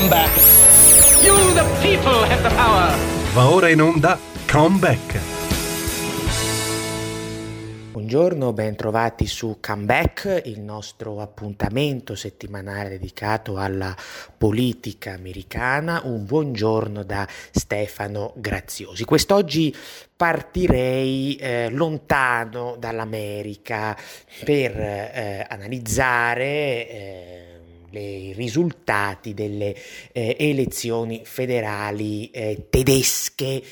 Comeback. You, the people, have the power. Va ora in onda Comeback. Buongiorno, ben trovati su Comeback, il nostro appuntamento settimanale dedicato alla politica americana. Un buongiorno da Stefano Graziosi. Quest'oggi partirei eh, lontano dall'America per eh, analizzare eh, i risultati delle eh, elezioni federali eh, tedesche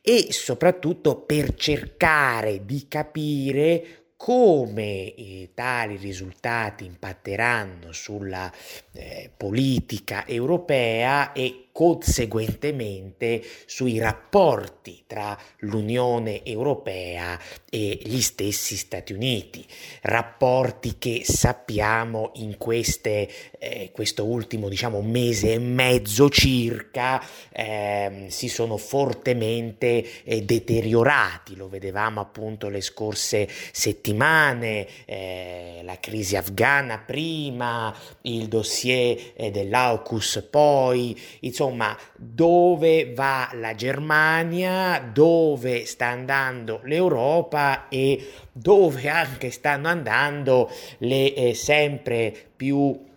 e soprattutto per cercare di capire come eh, tali risultati impatteranno sulla eh, politica europea e conseguentemente sui rapporti tra l'Unione Europea e gli stessi Stati Uniti, rapporti che sappiamo in queste, eh, questo ultimo diciamo, mese e mezzo circa eh, si sono fortemente eh, deteriorati, lo vedevamo appunto le scorse settimane, eh, la crisi afghana prima, il dossier eh, dell'AUKUS poi, insomma insomma dove va la Germania, dove sta andando l'Europa e dove anche stanno andando le eh, sempre più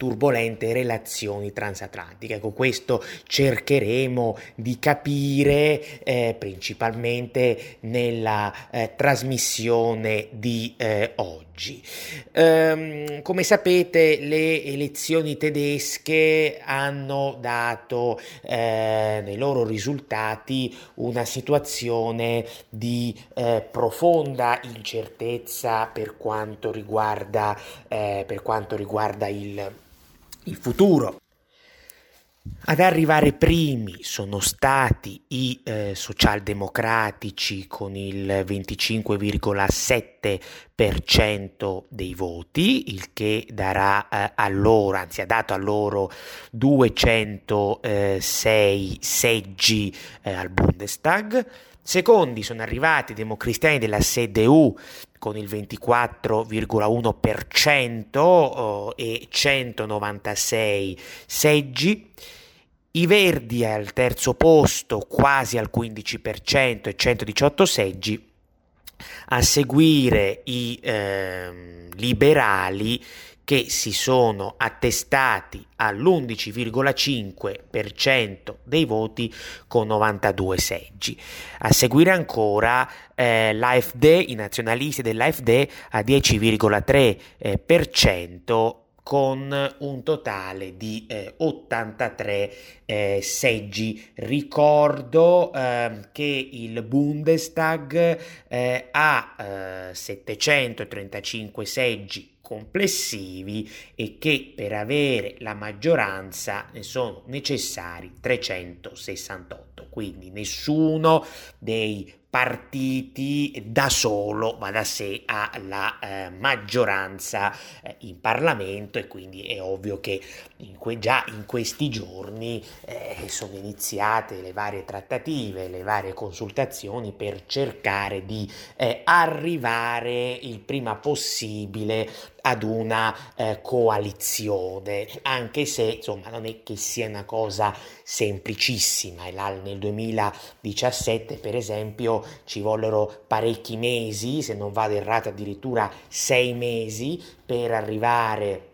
turbolente relazioni transatlantiche. Ecco, questo cercheremo di capire eh, principalmente nella eh, trasmissione di eh, oggi. Um, come sapete, le elezioni tedesche hanno dato eh, nei loro risultati una situazione di eh, profonda incertezza per quanto riguarda, eh, per quanto riguarda il il futuro. Ad arrivare primi sono stati i eh, socialdemocratici con il 25,7% dei voti, il che darà eh, a loro, anzi ha dato a loro 206 seggi eh, al Bundestag. Secondi sono arrivati i democristiani della CDU con il 24,1% e 196 seggi. I Verdi al terzo posto, quasi al 15% e 118 seggi. A seguire i eh, liberali che si sono attestati all'11,5% dei voti con 92 seggi. A seguire ancora eh, l'AfD, i nazionalisti dell'AfD a 10,3% con un totale di eh, 83 eh, seggi. Ricordo eh, che il Bundestag eh, ha 735 eh, seggi complessivi e che per avere la maggioranza ne sono necessari 368. Quindi nessuno dei partiti da solo va da sé ha la eh, maggioranza eh, in Parlamento e quindi è ovvio che in que- già in questi giorni eh, sono iniziate le varie trattative, le varie consultazioni per cercare di eh, arrivare il prima possibile ad una eh, coalizione, anche se insomma non è che sia una cosa semplicissima. Nel 2017, per esempio, ci vollero parecchi mesi, se non vado errato addirittura sei mesi, per arrivare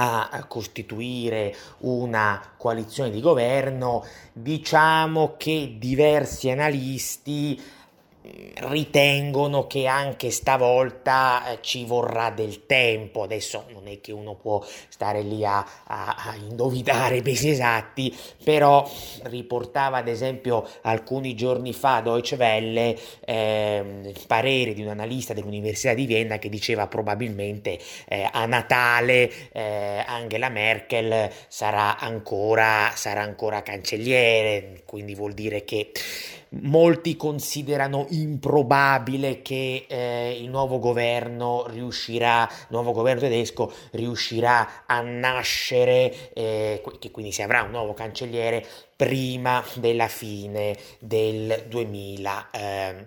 a costituire una coalizione di governo, diciamo che diversi analisti ritengono che anche stavolta eh, ci vorrà del tempo. Adesso non è che uno può stare lì a, a, a indovinare i mesi esatti, però riportava ad esempio alcuni giorni fa Deutsche Welle eh, il parere di un analista dell'Università di Vienna che diceva probabilmente eh, a Natale eh, Angela Merkel sarà ancora, sarà ancora cancelliere, quindi vuol dire che molti considerano improbabile che eh, il nuovo governo riuscirà, il nuovo governo tedesco riuscirà a nascere, eh, che quindi si avrà un nuovo cancelliere prima della fine del, 2000, eh,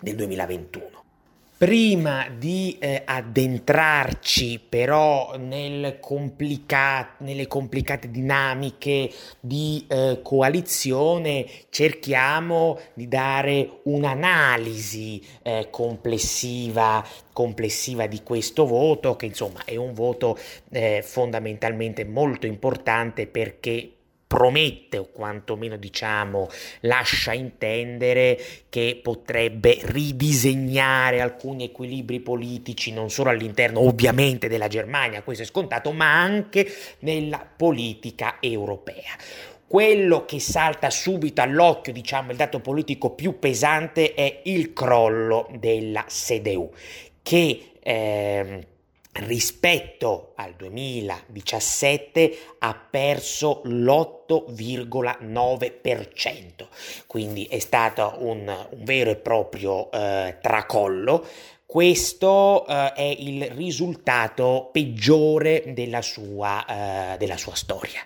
del 2021. Prima di eh, addentrarci però nel complica- nelle complicate dinamiche di eh, coalizione, cerchiamo di dare un'analisi eh, complessiva, complessiva, di questo voto, che insomma è un voto eh, fondamentalmente molto importante perché promette o quantomeno diciamo lascia intendere che potrebbe ridisegnare alcuni equilibri politici non solo all'interno ovviamente della Germania, questo è scontato, ma anche nella politica europea. Quello che salta subito all'occhio, diciamo, il dato politico più pesante è il crollo della CDU, che eh, rispetto al 2017 ha perso l'8,9%, quindi è stato un, un vero e proprio eh, tracollo. Questo eh, è il risultato peggiore della sua, eh, della sua storia.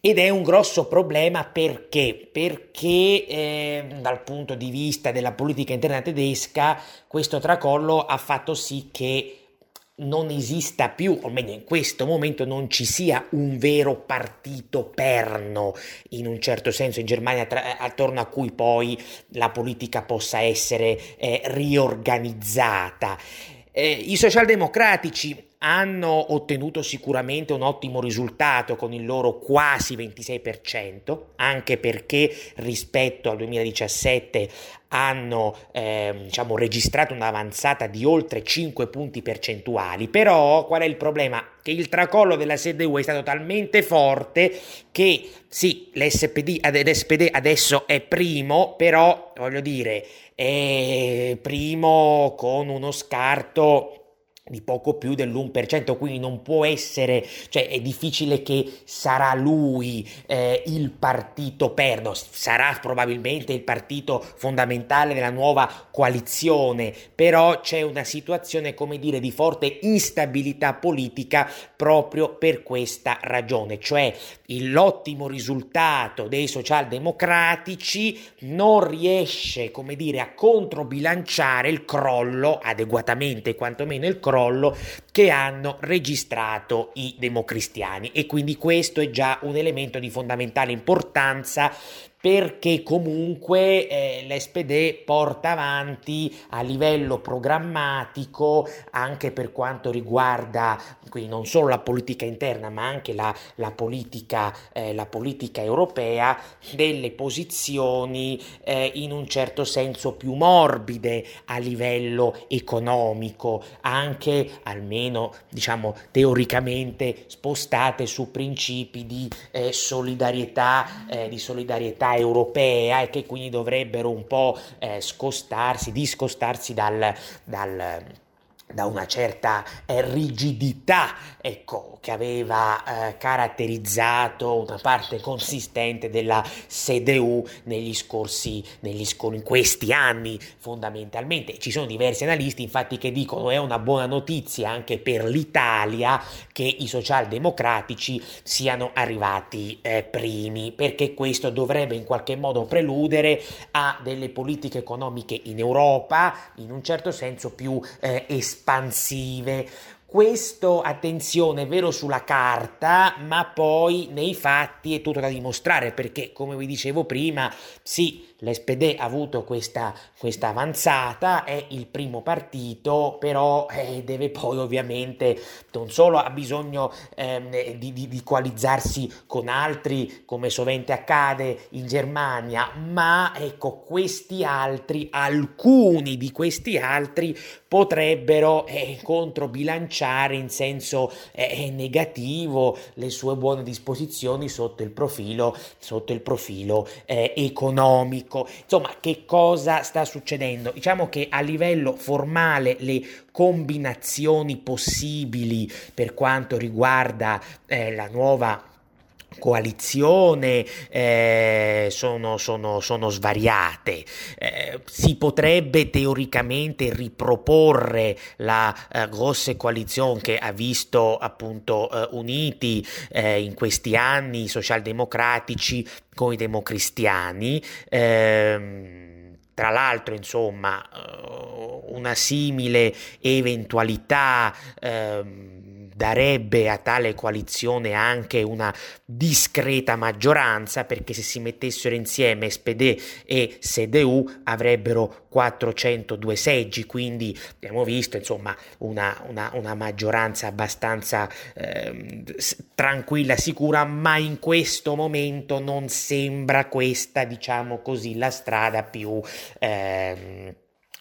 Ed è un grosso problema perché? Perché eh, dal punto di vista della politica interna tedesca questo tracollo ha fatto sì che non esista più, o meglio in questo momento non ci sia un vero partito perno in un certo senso in Germania tra, attorno a cui poi la politica possa essere eh, riorganizzata. Eh, I socialdemocratici hanno ottenuto sicuramente un ottimo risultato con il loro quasi 26%, anche perché rispetto al 2017 hanno eh, diciamo, registrato un'avanzata di oltre 5 punti percentuali, però qual è il problema? Che il tracollo della CDU è stato talmente forte che sì, l'SPD, l'SPD adesso è primo, però voglio dire, è primo con uno scarto di poco più dell'1%, quindi non può essere, cioè è difficile che sarà lui eh, il partito perno, sarà probabilmente il partito fondamentale della nuova coalizione, però c'è una situazione, come dire, di forte instabilità politica proprio per questa ragione, cioè l'ottimo risultato dei socialdemocratici non riesce, come dire, a controbilanciare il crollo adeguatamente, quantomeno il crollo crollo che hanno registrato i democristiani. E quindi questo è già un elemento di fondamentale importanza perché comunque eh, l'SPD porta avanti a livello programmatico anche per quanto riguarda quindi non solo la politica interna ma anche la, la, politica, eh, la politica, europea delle posizioni eh, in un certo senso più morbide a livello economico anche almeno diciamo teoricamente spostate su principi di eh, solidarietà eh, di solidarietà europea e che quindi dovrebbero un po' eh, scostarsi, discostarsi dal, dal da una certa eh, rigidità ecco, che aveva eh, caratterizzato una parte consistente della CDU negli scorsi, negli scor- in questi anni fondamentalmente. Ci sono diversi analisti infatti che dicono è una buona notizia anche per l'Italia che i socialdemocratici siano arrivati eh, primi perché questo dovrebbe in qualche modo preludere a delle politiche economiche in Europa in un certo senso più eh, espansive. Questo, attenzione, è vero sulla carta, ma poi nei fatti è tutto da dimostrare perché, come vi dicevo prima, sì, l'SPD ha avuto questa, questa avanzata, è il primo partito, però eh, deve poi ovviamente non solo ha bisogno eh, di, di, di coalizzarsi con altri, come sovente accade in Germania, ma ecco questi altri, alcuni di questi altri potrebbero eh, controbilanciare in senso eh, negativo le sue buone disposizioni sotto il profilo, sotto il profilo eh, economico. Insomma, che cosa sta succedendo? Diciamo che a livello formale le combinazioni possibili per quanto riguarda eh, la nuova coalizione eh, sono, sono, sono, svariate. Eh, si potrebbe teoricamente riproporre la eh, grossa coalizione che ha visto appunto eh, uniti eh, in questi anni i socialdemocratici con i democristiani. Ehm, tra l'altro, insomma, una simile eventualità ehm, darebbe a tale coalizione anche una discreta maggioranza perché se si mettessero insieme SPD e SEDEU avrebbero 402 seggi, quindi abbiamo visto insomma una, una, una maggioranza abbastanza eh, tranquilla, sicura, ma in questo momento non sembra questa, diciamo così, la strada più... Eh,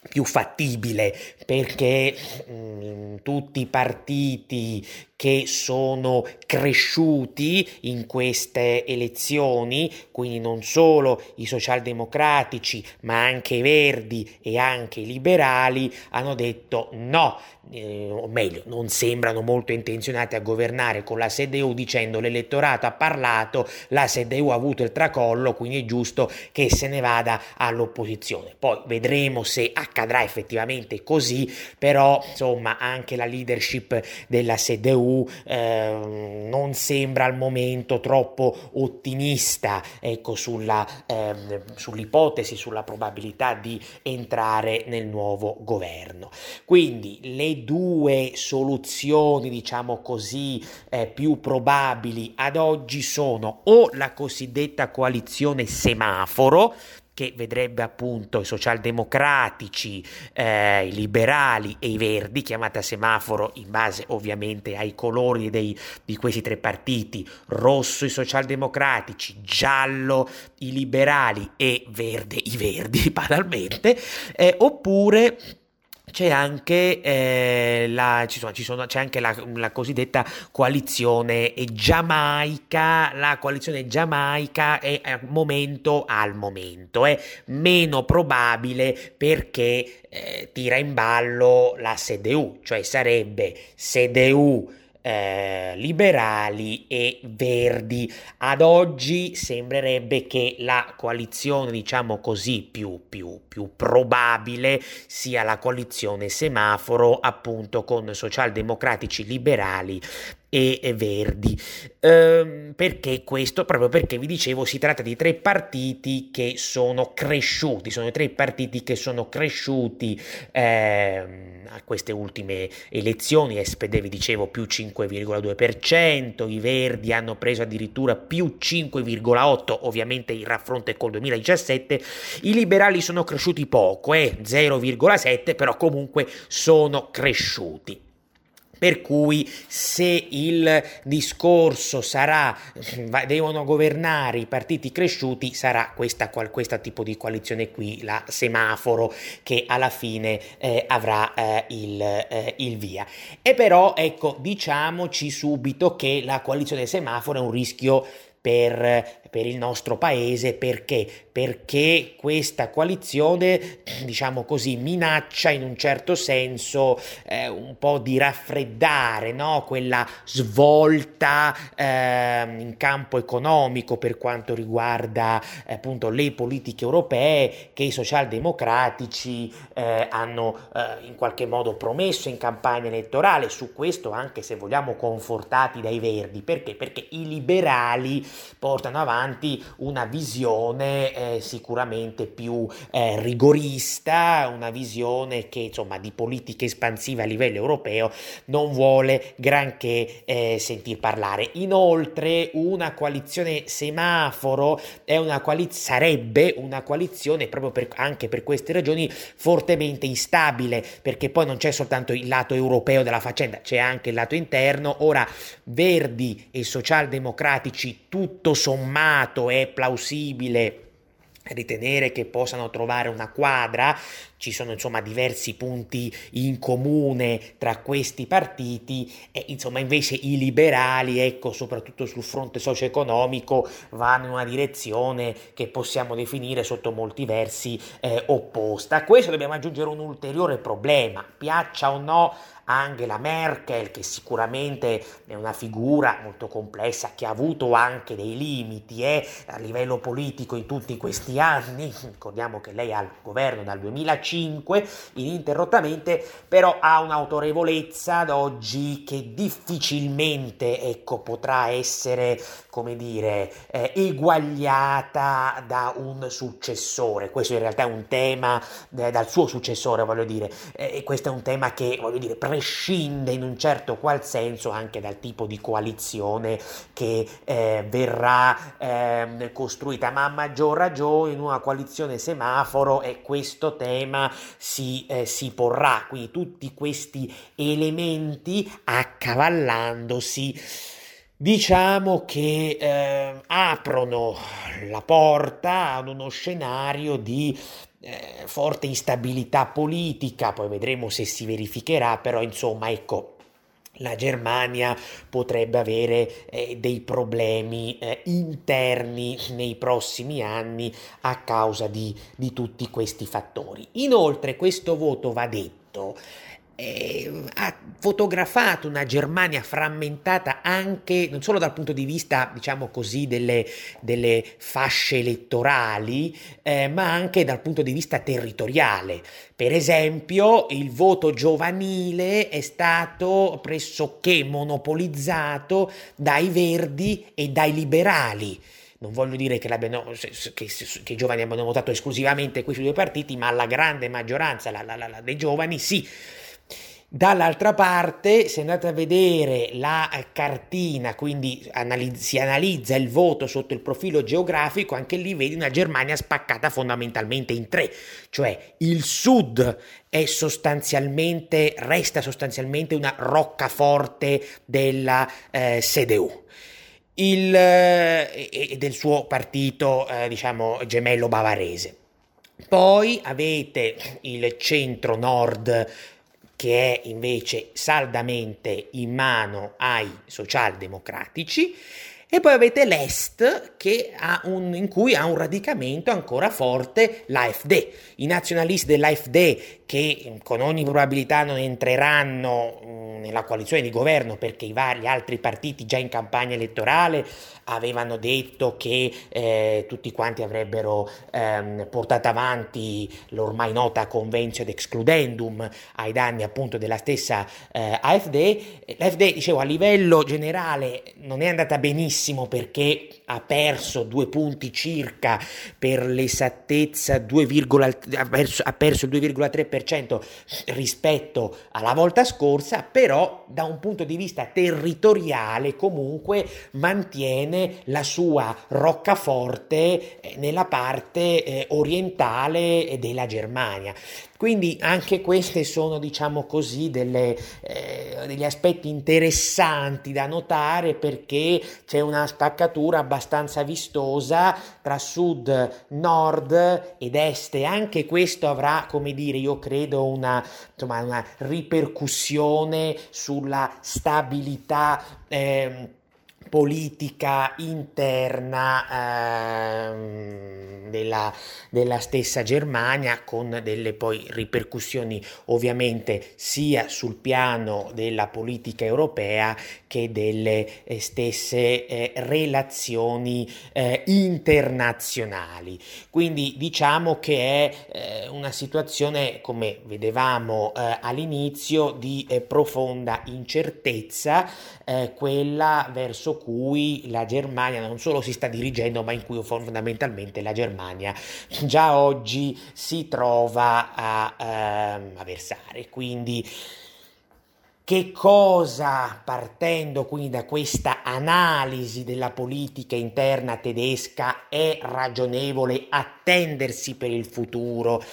più fattibile perché mh, mm, tutti i partiti che sono cresciuti in queste elezioni, quindi non solo i socialdemocratici, ma anche i verdi e anche i liberali, hanno detto no, eh, o meglio, non sembrano molto intenzionati a governare con la SEDEU dicendo l'elettorato ha parlato, la SEDEU ha avuto il tracollo, quindi è giusto che se ne vada all'opposizione. Poi vedremo se accadrà effettivamente così, però insomma anche la leadership della SEDEU eh, non sembra al momento troppo ottimista ecco, sulla, eh, sull'ipotesi, sulla probabilità di entrare nel nuovo governo. Quindi le due soluzioni, diciamo così, eh, più probabili ad oggi sono o la cosiddetta coalizione semaforo, che vedrebbe appunto i socialdemocratici, eh, i liberali e i verdi, chiamata semaforo in base ovviamente ai colori dei, di questi tre partiti, rosso i socialdemocratici, giallo i liberali e verde i verdi banalmente, eh, oppure c'è anche, eh, la, ci sono, ci sono, c'è anche la, la, cosiddetta coalizione giamaica. La coalizione giamaica è al momento, al momento è meno probabile perché eh, tira in ballo la SEDEU, cioè sarebbe SEDEU eh, liberali e verdi. Ad oggi sembrerebbe che la coalizione, diciamo così, più, più, più probabile sia la coalizione semaforo, appunto con socialdemocratici liberali e Verdi. Ehm, perché questo? Proprio perché vi dicevo si tratta di tre partiti che sono cresciuti, sono i tre partiti che sono cresciuti ehm, a queste ultime elezioni, SPD vi dicevo più 5,2%, i Verdi hanno preso addirittura più 5,8%, ovviamente il raffronto è col 2017, i liberali sono cresciuti poco, eh, 0,7%, però comunque sono cresciuti. Per cui se il discorso sarà devono governare i partiti cresciuti, sarà questa, questo tipo di coalizione qui, la semaforo, che alla fine eh, avrà eh, il, eh, il, via. E però, ecco, diciamoci subito che la coalizione semaforo è un rischio per, per il nostro paese perché perché questa coalizione, diciamo così, minaccia in un certo senso eh, un po' di raffreddare no? quella svolta eh, in campo economico per quanto riguarda eh, appunto le politiche europee che i socialdemocratici eh, hanno eh, in qualche modo promesso in campagna elettorale. Su questo, anche se vogliamo confortati dai verdi, perché? Perché i liberali portano avanti una visione eh, sicuramente più eh, rigorista, una visione che insomma di politica espansiva a livello europeo non vuole granché eh, sentir parlare. Inoltre una coalizione semaforo una coaliz- sarebbe una coalizione proprio per, anche per queste ragioni fortemente instabile perché poi non c'è soltanto il lato europeo della faccenda, c'è anche il lato interno. Ora Verdi e socialdemocratici tutto sommato è plausibile ritenere che possano trovare una quadra, ci sono insomma diversi punti in comune tra questi partiti e insomma invece i liberali, ecco, soprattutto sul fronte socio-economico, vanno in una direzione che possiamo definire sotto molti versi eh, opposta. A questo dobbiamo aggiungere un ulteriore problema, piaccia o no Angela Merkel, che sicuramente è una figura molto complessa, che ha avuto anche dei limiti eh, a livello politico in tutti questi anni, ricordiamo che lei ha il governo dal 2005 ininterrottamente, però ha un'autorevolezza ad oggi che difficilmente ecco, potrà essere, come dire, eh, eguagliata da un successore. Questo in realtà è un tema eh, dal suo successore, voglio dire, eh, e questo è un tema che, voglio dire, prescinde in un certo qual senso anche dal tipo di coalizione che eh, verrà ehm, costruita, ma a maggior ragione in una coalizione semaforo e questo tema si, eh, si porrà, quindi tutti questi elementi accavallandosi diciamo che eh, aprono la porta ad uno scenario di eh, forte instabilità politica, poi vedremo se si verificherà, però insomma ecco la Germania potrebbe avere eh, dei problemi eh, interni nei prossimi anni a causa di, di tutti questi fattori. Inoltre questo voto va detto eh, ha fotografato una Germania frammentata anche non solo dal punto di vista, diciamo così, delle, delle fasce elettorali, eh, ma anche dal punto di vista territoriale. Per esempio, il voto giovanile è stato pressoché monopolizzato dai verdi e dai liberali. Non voglio dire che, che, che, i giovani abbiano votato esclusivamente questi due partiti, ma la grande maggioranza la, la, la, dei giovani sì. Dall'altra parte, se andate a vedere la cartina, quindi analizz- si analizza il voto sotto il profilo geografico, anche lì vedi una Germania spaccata fondamentalmente in tre, cioè il sud è sostanzialmente, resta sostanzialmente una roccaforte della eh, CDU. Il, eh, e del suo partito, eh, diciamo, gemello bavarese. Poi avete il centro-nord che è invece saldamente in mano ai socialdemocratici, e poi avete l'Est un, in cui ha un radicamento ancora forte l'AfD. I nazionalisti dell'AfD che con ogni probabilità non entreranno mm, nella coalizione di governo perché i vari altri partiti già in campagna elettorale avevano detto che eh, tutti quanti avrebbero ehm, portato avanti l'ormai nota convention excludendum ai danni appunto della stessa eh, AfD. L'AfD, dicevo, a livello generale non è andata benissimo perché ha perso due punti circa per l'esattezza 2, ha, perso, ha perso il 2,3% rispetto alla volta scorsa, però da un punto di vista territoriale comunque mantiene la sua roccaforte eh, nella parte eh, orientale della Germania. Quindi anche queste sono, diciamo così, delle, eh, degli aspetti interessanti da notare perché c'è una spaccatura abbastanza vistosa tra sud, nord ed est e anche questo avrà, come dire, io credo una, insomma, una ripercussione sulla stabilità. Eh, politica interna ehm, della, della, stessa Germania con delle poi ripercussioni ovviamente sia sul piano della politica europea che delle eh, stesse eh, relazioni eh, internazionali. Quindi diciamo che è eh, una situazione, come vedevamo eh, all'inizio, di eh, profonda incertezza, quella verso cui la Germania non solo si sta dirigendo, ma in cui fondamentalmente la Germania già oggi si trova a, ehm, a versare. Quindi che cosa, partendo quindi da questa analisi della politica interna tedesca, è ragionevole attendersi per il futuro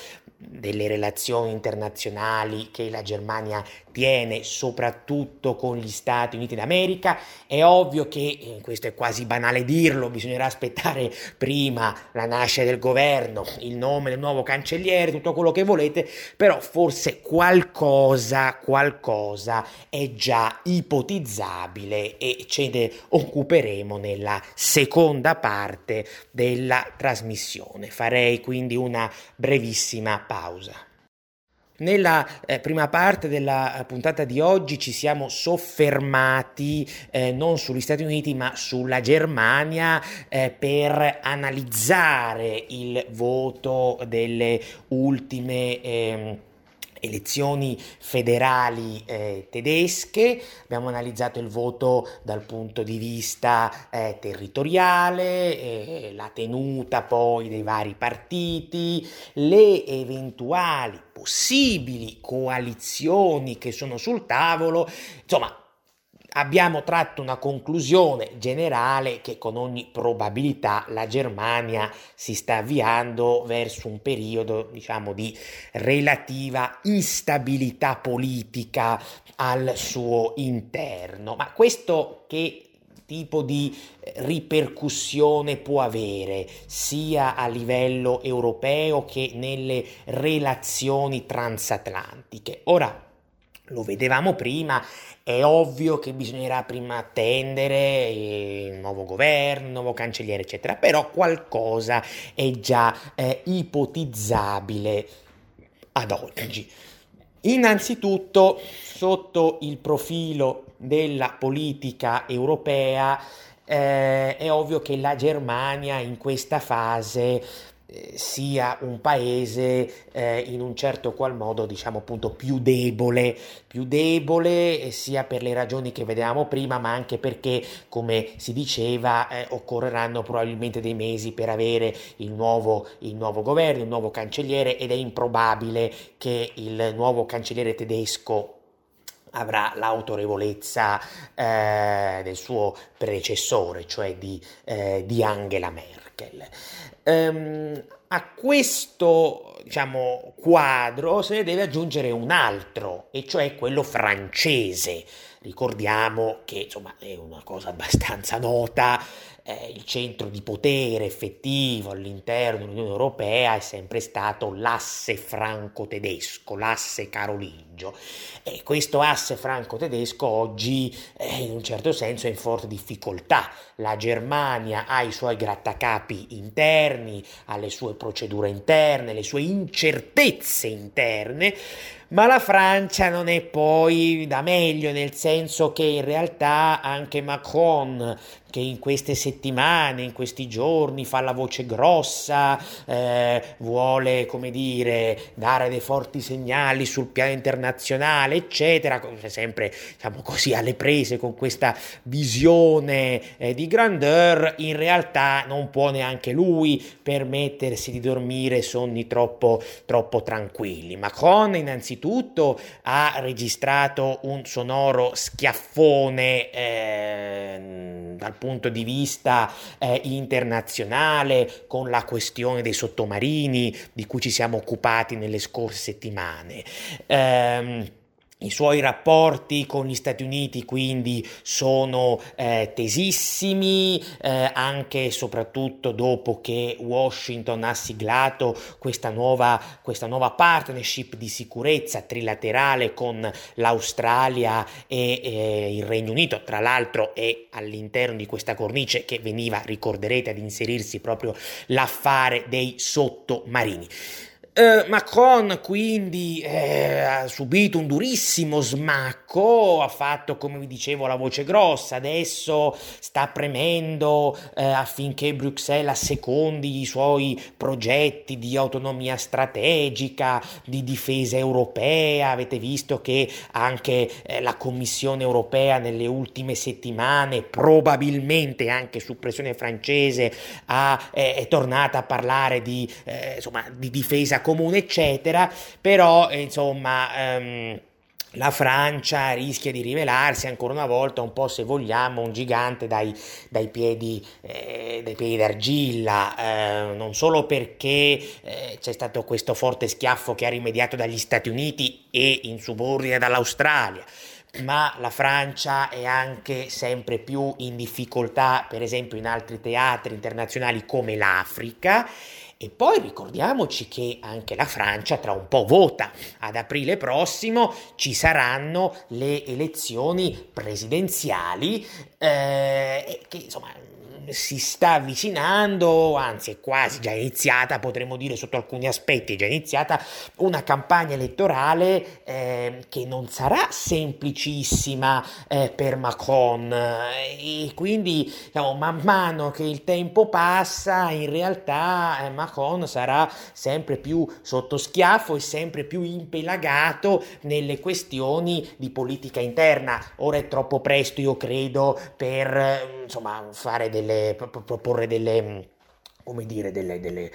delle relazioni internazionali che la Germania tiene soprattutto con gli Stati Uniti d'America. È ovvio che, questo è quasi banale dirlo, bisognerà aspettare prima la nascita del governo, il nome del nuovo cancelliere, tutto quello che volete, però forse qualcosa, qualcosa è già ipotizzabile e ce ne occuperemo nella seconda parte della trasmissione. Farei quindi una brevissima pausa. Nella eh, prima parte della eh, puntata di oggi ci siamo soffermati eh, non sugli Stati Uniti ma sulla Germania eh, per analizzare il voto delle ultime ehm, elezioni federali eh, tedesche, abbiamo analizzato il voto dal punto di vista eh, territoriale, eh, la tenuta poi dei vari partiti, le eventuali possibili coalizioni che sono sul tavolo, insomma abbiamo tratto una conclusione generale che con ogni probabilità la Germania si sta avviando verso un periodo, diciamo, di relativa instabilità politica al suo interno. Ma questo che tipo di ripercussione può avere sia a livello europeo che nelle relazioni transatlantiche. Ora, lo vedevamo prima, è ovvio che bisognerà prima attendere il nuovo governo, il nuovo cancelliere, eccetera, però qualcosa è già eh, ipotizzabile ad oggi. Innanzitutto, sotto il profilo della politica europea, eh, è ovvio che la Germania in questa fase sia un paese eh, in un certo qual modo diciamo appunto più debole più debole eh, sia per le ragioni che vedevamo prima ma anche perché come si diceva eh, occorreranno probabilmente dei mesi per avere il nuovo, il nuovo governo il nuovo cancelliere ed è improbabile che il nuovo cancelliere tedesco avrà l'autorevolezza eh, del suo predecessore, cioè di, eh, di Angela Merkel. Um, a questo diciamo, quadro se ne deve aggiungere un altro, e cioè quello francese. Ricordiamo che insomma, è una cosa abbastanza nota, eh, il centro di potere effettivo all'interno dell'Unione Europea è sempre stato l'asse franco-tedesco, l'asse carolingio. E questo asse franco-tedesco oggi eh, in un certo senso è in forte difficoltà. La Germania ha i suoi grattacapi interni, ha le sue procedure interne, le sue incertezze interne ma la Francia non è poi da meglio, nel senso che in realtà anche Macron che in queste settimane, in questi giorni fa la voce grossa, eh, vuole, come dire, dare dei forti segnali sul piano internazionale, eccetera, sempre, diciamo così, alle prese con questa visione eh, di grandeur, in realtà non può neanche lui permettersi di dormire sonni troppo, troppo tranquilli. Macron, innanzitutto, ha registrato un sonoro schiaffone eh, dal punto di vista eh, internazionale con la questione dei sottomarini di cui ci siamo occupati nelle scorse settimane. Ehm, i suoi rapporti con gli Stati Uniti quindi sono eh, tesissimi, eh, anche e soprattutto dopo che Washington ha siglato questa nuova, questa nuova partnership di sicurezza trilaterale con l'Australia e eh, il Regno Unito. Tra l'altro è all'interno di questa cornice che veniva, ricorderete, ad inserirsi proprio l'affare dei sottomarini. Uh, Macron quindi eh, ha subito un durissimo smacco, ha fatto come vi dicevo la voce grossa, adesso sta premendo eh, affinché Bruxelles assecondi i suoi progetti di autonomia strategica, di difesa europea, avete visto che anche eh, la Commissione europea nelle ultime settimane, probabilmente anche su pressione francese, ha, eh, è tornata a parlare di, eh, insomma, di difesa comune, eccetera, però eh, insomma... Ehm, la Francia rischia di rivelarsi ancora una volta un po' se vogliamo un gigante dai, dai, piedi, eh, dai piedi, d'argilla, eh, non solo perché eh, c'è stato questo forte schiaffo che ha rimediato dagli Stati Uniti e in subordine dall'Australia, ma la Francia è anche sempre più in difficoltà, per esempio in altri teatri internazionali come l'Africa e poi ricordiamoci che anche la Francia tra un po' vota. Ad aprile prossimo ci saranno le elezioni presidenziali eh, che insomma si sta avvicinando, anzi è quasi già iniziata, potremmo dire sotto alcuni aspetti, è già iniziata una campagna elettorale eh, che non sarà semplicissima eh, per Macron e quindi diciamo, man mano che il tempo passa in realtà eh, Macron sarà sempre più sotto schiaffo e sempre più impelagato nelle questioni di politica interna. Ora è troppo presto, io credo, per insomma, fare delle, proporre delle come dire, delle, delle,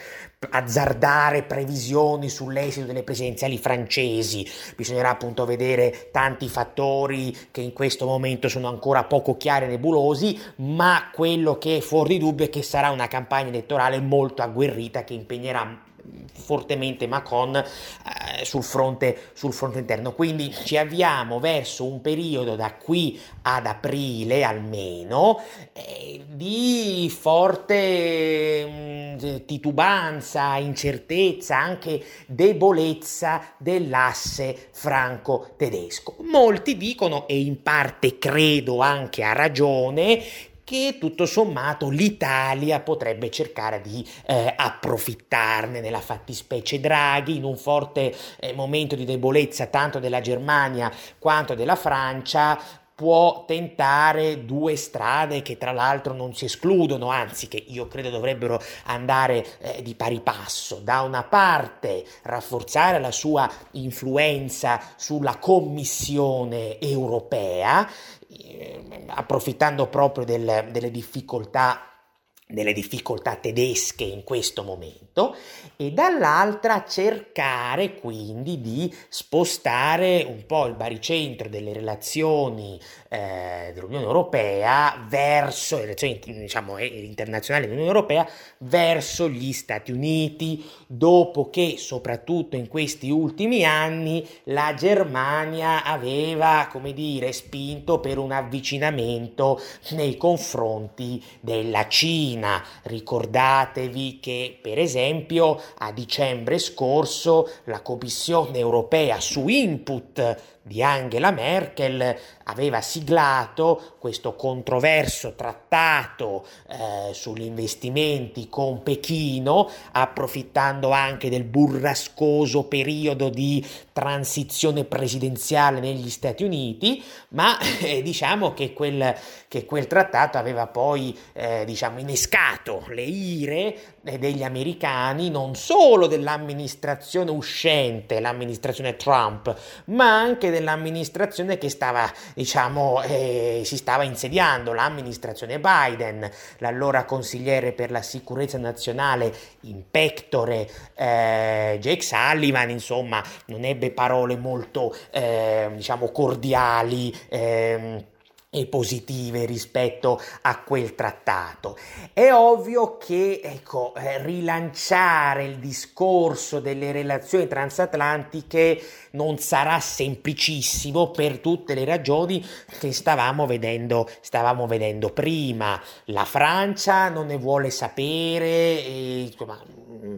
azzardare previsioni sull'esito delle presidenziali francesi. Bisognerà appunto vedere tanti fattori che in questo momento sono ancora poco chiari e nebulosi, ma quello che è fuori di dubbio è che sarà una campagna elettorale molto agguerrita che impegnerà fortemente Macron eh, sul, fronte, sul fronte interno. Quindi ci avviamo verso un periodo da qui ad aprile almeno eh, di forte mh, mm, titubanza, incertezza, anche debolezza dell'asse franco-tedesco. Molti dicono, e in parte credo anche a ragione, che tutto sommato l'Italia potrebbe cercare di eh, approfittarne nella fattispecie Draghi in un forte eh, momento di debolezza tanto della Germania quanto della Francia può tentare due strade che tra l'altro non si escludono, anzi che io credo dovrebbero andare eh, di pari passo. Da una parte rafforzare la sua influenza sulla Commissione europea approfittando proprio del, delle difficoltà delle difficoltà tedesche in questo momento e dall'altra cercare quindi di spostare un po' il baricentro delle relazioni eh, dell'Unione Europea verso le relazioni diciamo, internazionali dell'Unione Europea verso gli Stati Uniti dopo che soprattutto in questi ultimi anni la Germania aveva come dire spinto per un avvicinamento nei confronti della Cina Cina. Ricordatevi che per esempio a dicembre scorso la Commissione europea su input di Angela Merkel aveva siglato questo controverso trattato eh, sugli investimenti con Pechino, approfittando anche del burrascoso periodo di transizione presidenziale negli Stati Uniti, ma eh, diciamo che quel, che quel, trattato aveva poi eh, diciamo, innescato le ire degli americani, non solo dell'amministrazione uscente, l'amministrazione Trump, ma anche dell'amministrazione che stava, diciamo, eh, si stava insediando, l'amministrazione Biden, l'allora consigliere per la sicurezza nazionale in pectore eh, Jake Sullivan, insomma, non ebbe parole molto, eh, diciamo, cordiali. E positive rispetto a quel trattato. È ovvio che ecco, eh, rilanciare il discorso delle relazioni transatlantiche non sarà semplicissimo per tutte le ragioni che stavamo vedendo, stavamo vedendo prima. La Francia non ne vuole sapere, e, insomma,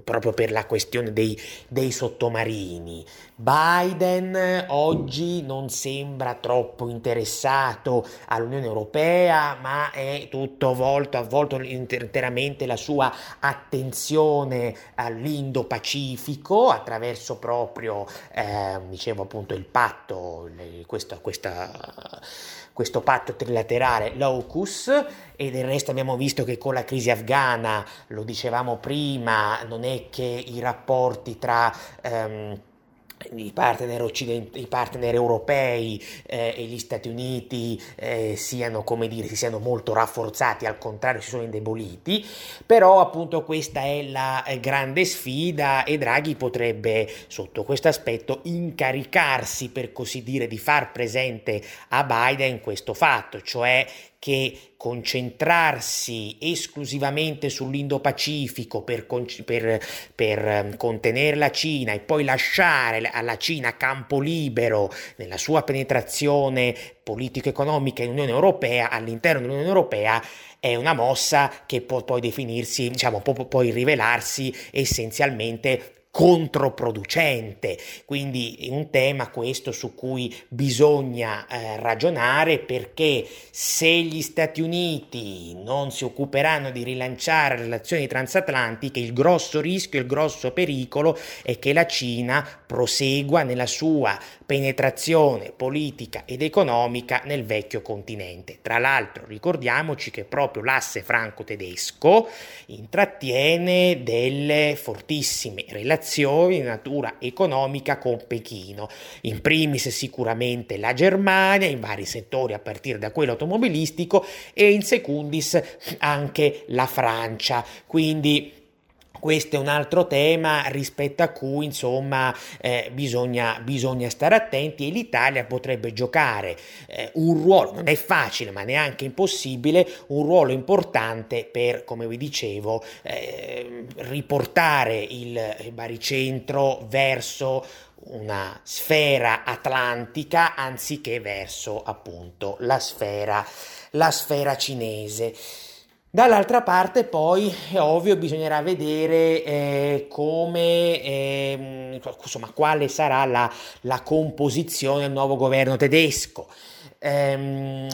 proprio per la questione dei, dei sottomarini. Biden oggi non sembra troppo interessato all'Unione Europea, ma è tutto volto, avvolto interamente la sua attenzione all'Indo-Pacifico attraverso proprio, eh, dicevo appunto, il patto, questo, questa, questo patto trilaterale l'AUKUS e del resto abbiamo visto che con la crisi afghana, lo dicevamo prima, non è che i rapporti tra... Ehm, i partner, occident- i partner europei eh, e gli Stati Uniti eh, siano, come dire, si siano molto rafforzati, al contrario si sono indeboliti, però appunto questa è la eh, grande sfida e Draghi potrebbe sotto questo aspetto incaricarsi per così dire di far presente a Biden questo fatto, cioè che concentrarsi esclusivamente sull'Indo-Pacifico per, per, per, ehm, contenere la Cina e poi lasciare alla Cina campo libero nella sua penetrazione politico-economica in Unione Europea, all'interno dell'Unione Europea, è una mossa che può poi definirsi, diciamo, può poi rivelarsi essenzialmente controproducente. Quindi è un tema questo su cui bisogna eh, ragionare perché se gli Stati Uniti non si occuperanno di rilanciare relazioni transatlantiche, il grosso rischio, il grosso pericolo è che la Cina prosegua nella sua penetrazione politica ed economica nel vecchio continente. Tra l'altro ricordiamoci che proprio l'asse franco-tedesco intrattiene delle fortissime relazioni di natura economica con Pechino, in primis sicuramente la Germania in vari settori a partire da quello automobilistico e in secundis anche la Francia. Quindi questo è un altro tema rispetto a cui insomma eh, bisogna, bisogna, stare attenti e l'Italia potrebbe giocare eh, un ruolo, non è facile ma neanche impossibile, un ruolo importante per, come vi dicevo, eh, riportare il, baricentro verso una sfera atlantica anziché verso appunto la sfera, la sfera cinese. Dall'altra parte poi è ovvio bisognerà vedere eh, come, eh, insomma, quale sarà la, la, composizione del nuovo governo tedesco. Ehm,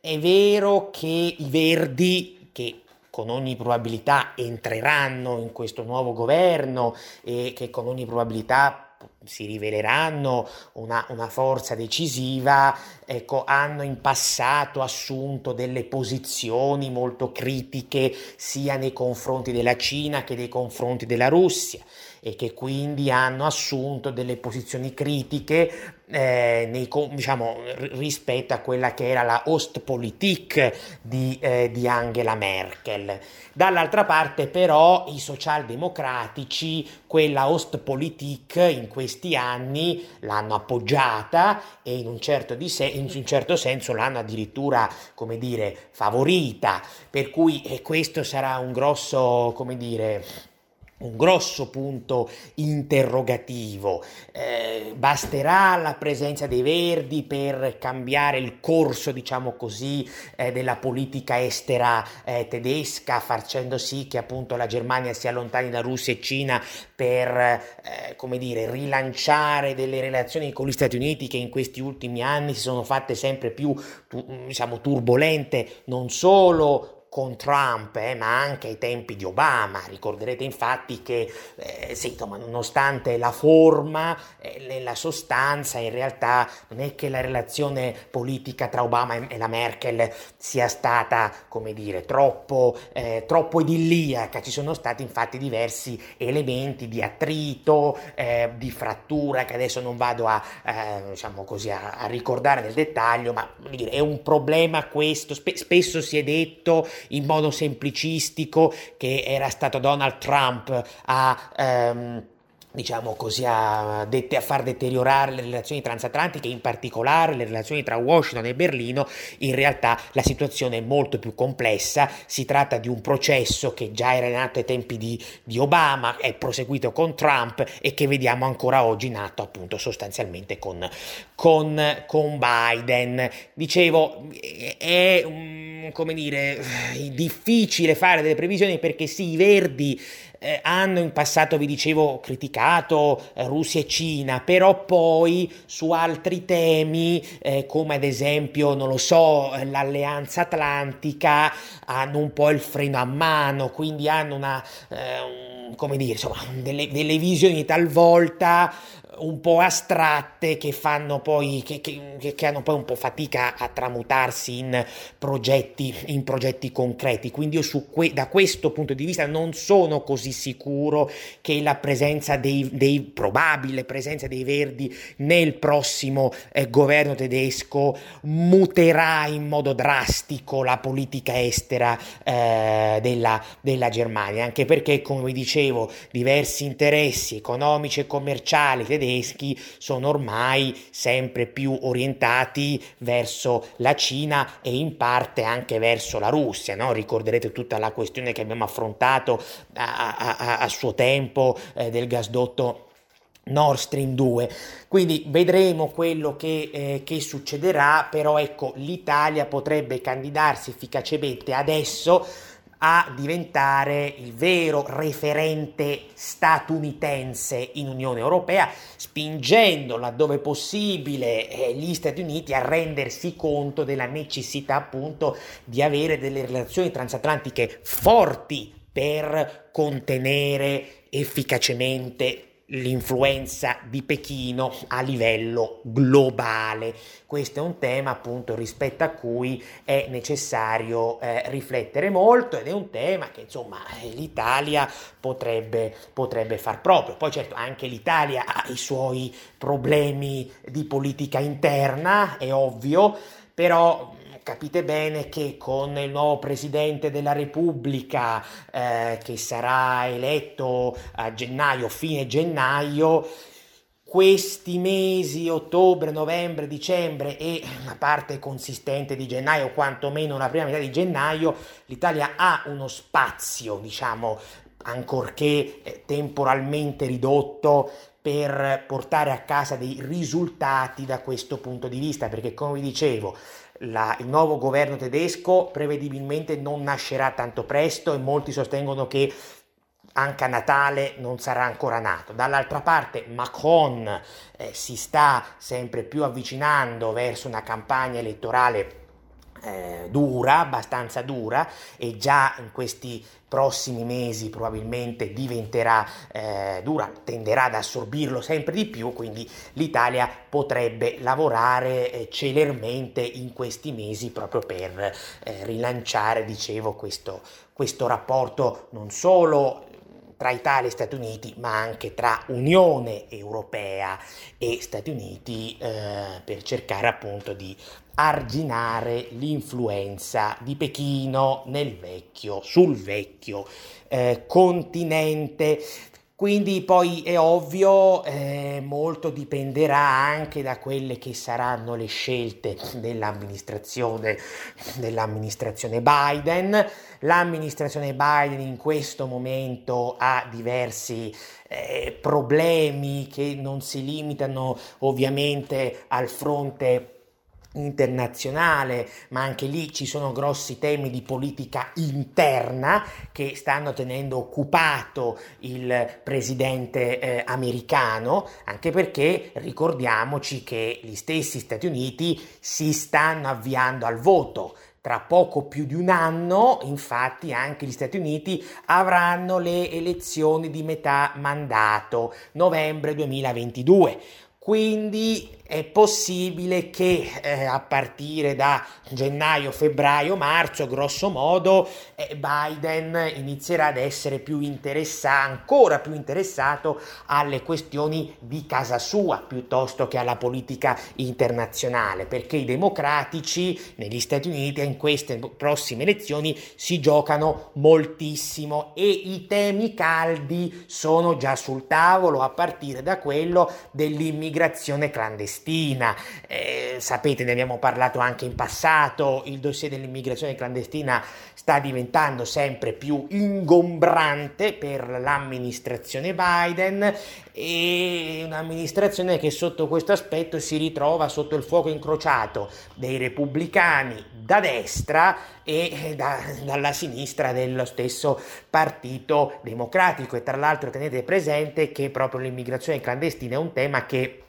è vero che i verdi, che con ogni probabilità entreranno in questo nuovo governo e che con ogni probabilità si riveleranno una, una, forza decisiva, ecco, hanno in passato assunto delle posizioni molto critiche sia nei confronti della Cina che nei confronti della Russia e che quindi hanno assunto delle posizioni critiche eh, nei, diciamo, rispetto a quella che era la Ostpolitik di, eh, di Angela Merkel. Dall'altra parte però i socialdemocratici quella Ostpolitik in questi anni l'hanno appoggiata e in un certo, se- in un certo senso l'hanno addirittura, come dire, favorita, per cui questo sarà un grosso, come dire, un grosso punto interrogativo. Eh, basterà la presenza dei Verdi per cambiare il corso, diciamo così, eh, della politica estera eh, tedesca, facendo sì che appunto la Germania si allontani da Russia e Cina per, eh, come dire, rilanciare delle relazioni con gli Stati Uniti che in questi ultimi anni si sono fatte sempre più, diciamo, turbolente, non solo con Trump, eh, ma anche ai tempi di Obama. Ricorderete infatti che, eh, sì, insomma, nonostante la forma eh, la sostanza, in realtà non è che la relazione politica tra Obama e la Merkel sia stata, come dire, troppo, eh, troppo idilliaca. Ci sono stati infatti diversi elementi di attrito, eh, di frattura, che adesso non vado a, eh, diciamo così, a, a, ricordare nel dettaglio, ma dire, è un problema questo. Spe- spesso si è detto in modo semplicistico che era stato Donald Trump a... Um, diciamo così, a, det- a, far deteriorare le relazioni transatlantiche, in particolare le relazioni tra Washington e Berlino, in realtà la situazione è molto più complessa, si tratta di un processo che già era nato ai tempi di, di Obama, è proseguito con Trump e che vediamo ancora oggi nato appunto sostanzialmente con, con, con Biden. Dicevo, è come dire, difficile fare delle previsioni perché sì, i verdi eh, hanno in passato, vi dicevo, criticato eh, Russia e Cina, però poi su altri temi, eh, come ad esempio, non lo so, l'alleanza atlantica, hanno un po' il freno a mano, quindi hanno una, eh, come dire, insomma, delle, delle visioni talvolta un po' astratte che fanno poi che, che, che, hanno poi un po' fatica a tramutarsi in progetti, in progetti concreti. Quindi io que, da questo punto di vista non sono così sicuro che la presenza dei, dei probabile presenza dei verdi nel prossimo eh, governo tedesco muterà in modo drastico la politica estera eh, della, della Germania. Anche perché come vi dicevo diversi interessi economici e commerciali tedeschi tedeschi sono ormai sempre più orientati verso la Cina e in parte anche verso la Russia. No? Ricorderete tutta la questione che abbiamo affrontato a, a, a suo tempo eh, del gasdotto Nord Stream 2. Quindi vedremo quello che, eh, che, succederà, però ecco l'Italia potrebbe candidarsi efficacemente adesso a diventare il vero referente statunitense in Unione Europea, spingendo laddove possibile eh, gli Stati Uniti a rendersi conto della necessità appunto di avere delle relazioni transatlantiche forti per contenere efficacemente l'influenza di Pechino a livello globale. Questo è un tema appunto rispetto a cui è necessario eh, riflettere molto ed è un tema che insomma l'Italia potrebbe, potrebbe far proprio. Poi certo anche l'Italia ha i suoi problemi di politica interna, è ovvio, però capite bene che con il nuovo Presidente della Repubblica eh, che sarà eletto a gennaio, fine gennaio, questi mesi, ottobre, novembre, dicembre e una parte consistente di gennaio, quantomeno la prima metà di gennaio, l'Italia ha uno spazio, diciamo, ancorché eh, temporalmente ridotto, per portare a casa dei risultati da questo punto di vista, perché come vi dicevo, la, il nuovo governo tedesco prevedibilmente non nascerà tanto presto e molti sostengono che anche a Natale non sarà ancora nato. Dall'altra parte Macron eh, si sta sempre più avvicinando verso una campagna elettorale eh, dura, abbastanza dura e già in questi prossimi mesi probabilmente diventerà eh, dura, tenderà ad assorbirlo sempre di più, quindi l'Italia potrebbe lavorare eh, celermente in questi mesi proprio per eh, rilanciare, dicevo, questo, questo rapporto non solo tra Italia e Stati Uniti, ma anche tra Unione Europea e Stati Uniti eh, per cercare appunto di arginare l'influenza di Pechino nel vecchio, sul vecchio eh, continente. Quindi poi è ovvio, eh, molto dipenderà anche da quelle che saranno le scelte dell'amministrazione, dell'amministrazione Biden. L'amministrazione Biden in questo momento ha diversi eh, problemi che non si limitano ovviamente al fronte internazionale, ma anche lì ci sono grossi temi di politica interna che stanno tenendo occupato il presidente eh, americano, anche perché ricordiamoci che gli stessi Stati Uniti si stanno avviando al voto. Tra poco più di un anno, infatti, anche gli Stati Uniti avranno le elezioni di metà mandato, novembre 2022. Quindi è possibile che eh, a partire da gennaio, febbraio, marzo, grosso modo, eh, Biden inizierà ad essere più interessato, ancora più interessato alle questioni di casa sua piuttosto che alla politica internazionale, perché i democratici negli Stati Uniti in queste prossime elezioni si giocano moltissimo e i temi caldi sono già sul tavolo a partire da quello dell'immigrazione clandestina clandestina, eh, sapete ne abbiamo parlato anche in passato, il dossier dell'immigrazione clandestina sta diventando sempre più ingombrante per l'amministrazione Biden e un'amministrazione che sotto questo aspetto si ritrova sotto il fuoco incrociato dei repubblicani da destra e da, dalla sinistra dello stesso partito democratico. E tra l'altro tenete presente che proprio l'immigrazione clandestina è un tema che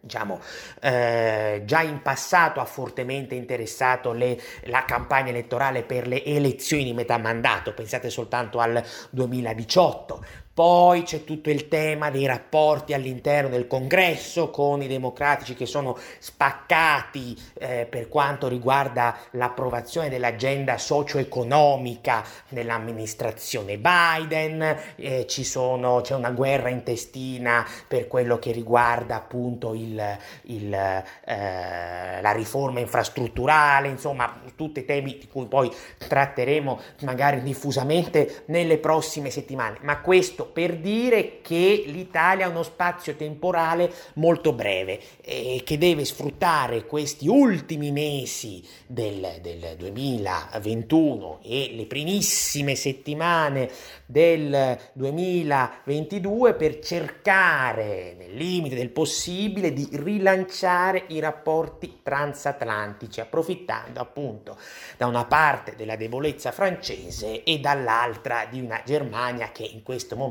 diciamo, eh, già in passato ha fortemente interessato le, la campagna elettorale per le elezioni di metà mandato, pensate soltanto al 2018. Poi c'è tutto il tema dei rapporti all'interno del congresso con i democratici che sono spaccati eh, per quanto riguarda l'approvazione dell'agenda socio-economica dell'amministrazione Biden, eh, sono, c'è una guerra intestina per quello che riguarda appunto il, il, eh, la riforma infrastrutturale, insomma tutti temi di cui poi tratteremo magari diffusamente nelle prossime settimane, ma questo per dire che l'Italia ha uno spazio temporale molto breve e che deve sfruttare questi ultimi mesi del, del 2021 e le primissime settimane del 2022 per cercare, nel limite del possibile, di rilanciare i rapporti transatlantici, approfittando appunto da una parte della debolezza francese e dall'altra di una Germania che in questo momento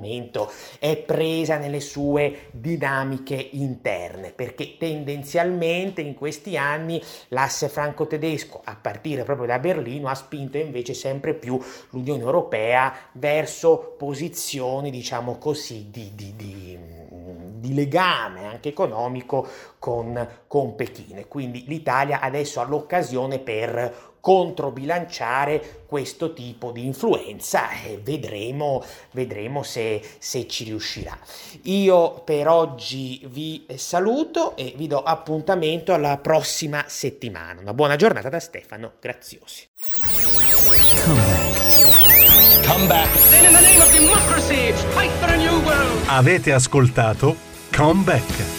è presa nelle sue dinamiche interne, perché tendenzialmente in questi anni l'asse franco-tedesco, a partire proprio da Berlino, ha spinto invece sempre più l'Unione Europea verso posizioni, diciamo così, di, di, di, di legame anche economico con, con Pechino. Quindi l'Italia adesso ha l'occasione per controbilanciare questo tipo di influenza e vedremo, vedremo se, se, ci riuscirà. Io per oggi vi saluto e vi do appuntamento alla prossima settimana. Una buona giornata da Stefano Graziosi. Comeback. Avete ascoltato Comeback.